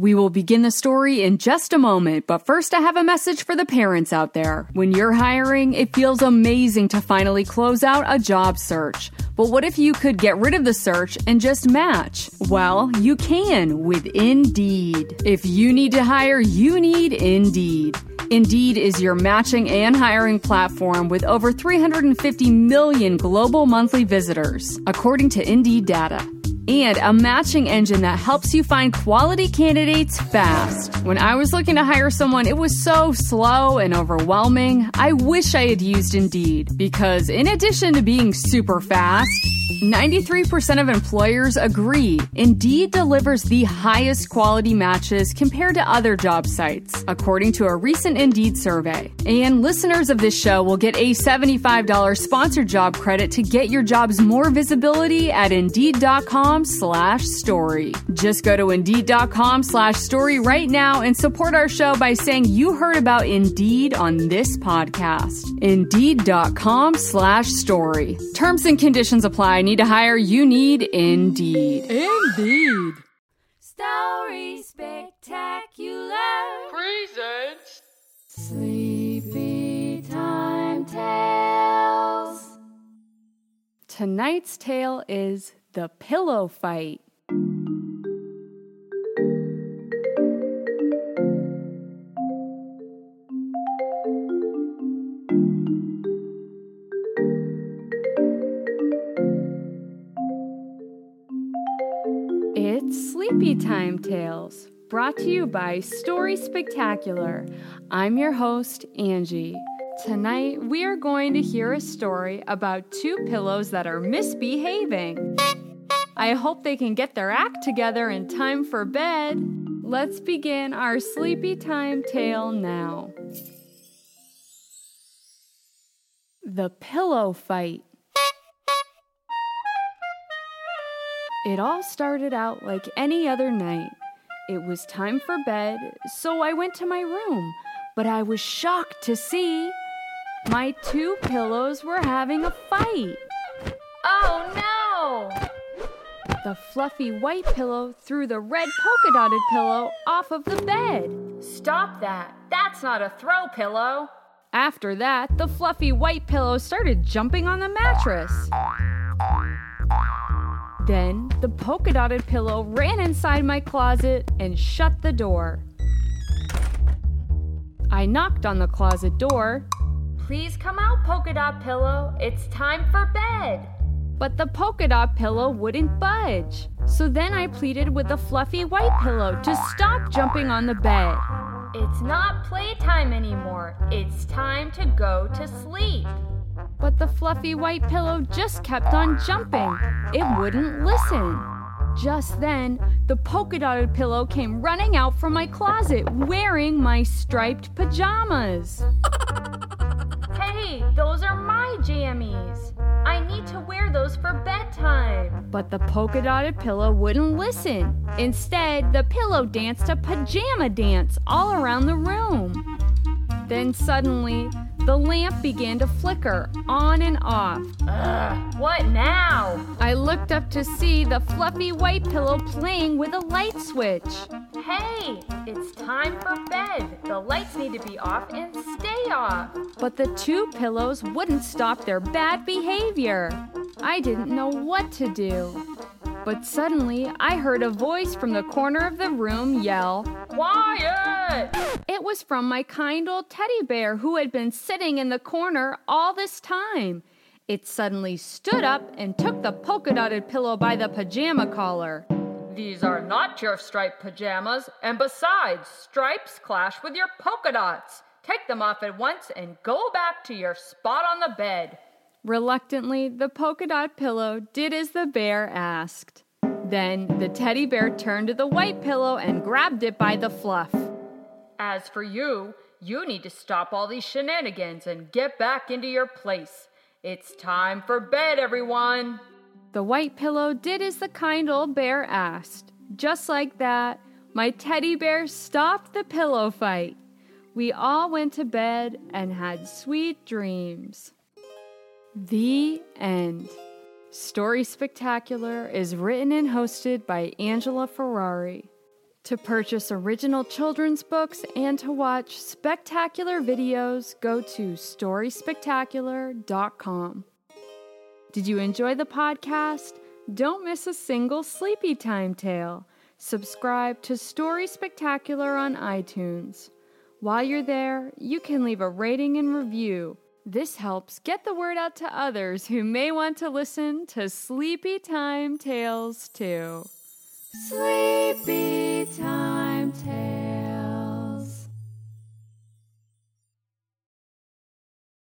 We will begin the story in just a moment, but first I have a message for the parents out there. When you're hiring, it feels amazing to finally close out a job search. But what if you could get rid of the search and just match? Well, you can with Indeed. If you need to hire, you need Indeed. Indeed is your matching and hiring platform with over 350 million global monthly visitors, according to Indeed data and a matching engine that helps you find quality candidates fast. When I was looking to hire someone, it was so slow and overwhelming. I wish I had used Indeed because, in addition to being super fast, 93% of employers agree Indeed delivers the highest quality matches compared to other job sites, according to a recent Indeed survey. And listeners of this show will get a $75 sponsored job credit to get your jobs more visibility at Indeed.com slash story. Just go to Indeed.com slash story right now and support our show by saying you heard about Indeed on this podcast. Indeed.com slash story. Terms and conditions apply. I need to hire? You need Indeed. Indeed. Story Spectacular. Presents. Sleepy Time Tales. Tonight's tale is The Pillow Fight. Sleepy Time Tales, brought to you by Story Spectacular. I'm your host, Angie. Tonight, we are going to hear a story about two pillows that are misbehaving. I hope they can get their act together in time for bed. Let's begin our Sleepy Time tale now. The Pillow Fight. It all started out like any other night. It was time for bed, so I went to my room, but I was shocked to see my two pillows were having a fight. Oh no! The fluffy white pillow threw the red polka dotted pillow off of the bed. Stop that. That's not a throw pillow. After that, the fluffy white pillow started jumping on the mattress. Then the polka dotted pillow ran inside my closet and shut the door. I knocked on the closet door, Please come out, polka dot pillow. It's time for bed. but the polka dot pillow wouldn't budge. So then I pleaded with the fluffy white pillow to stop jumping on the bed. It's not playtime anymore. It's time to go to sleep. But the fluffy white pillow just kept on jumping. It wouldn't listen. Just then, the polka dotted pillow came running out from my closet wearing my striped pajamas. Hey, those are my jammies. I need to wear those for bedtime. But the polka dotted pillow wouldn't listen. Instead, the pillow danced a pajama dance all around the room. Then suddenly, the lamp began to flicker on and off. Ugh, what now? I looked up to see the fluffy white pillow playing with a light switch. Hey, it's time for bed. The lights need to be off and stay off. But the two pillows wouldn't stop their bad behavior. I didn't know what to do. But suddenly, I heard a voice from the corner of the room yell, Quiet! Was from my kind old teddy bear who had been sitting in the corner all this time. It suddenly stood up and took the polka dotted pillow by the pajama collar. These are not your striped pajamas, and besides, stripes clash with your polka dots. Take them off at once and go back to your spot on the bed. Reluctantly, the polka dot pillow did as the bear asked. Then the teddy bear turned to the white pillow and grabbed it by the fluff. As for you, you need to stop all these shenanigans and get back into your place. It's time for bed, everyone. The white pillow did as the kind old bear asked. Just like that, my teddy bear stopped the pillow fight. We all went to bed and had sweet dreams. The end. Story Spectacular is written and hosted by Angela Ferrari. To purchase original children's books and to watch spectacular videos, go to storyspectacular.com. Did you enjoy the podcast? Don't miss a single sleepy time tale. Subscribe to Story Spectacular on iTunes. While you're there, you can leave a rating and review. This helps get the word out to others who may want to listen to Sleepy Time Tales too. Sleepy Time Tales.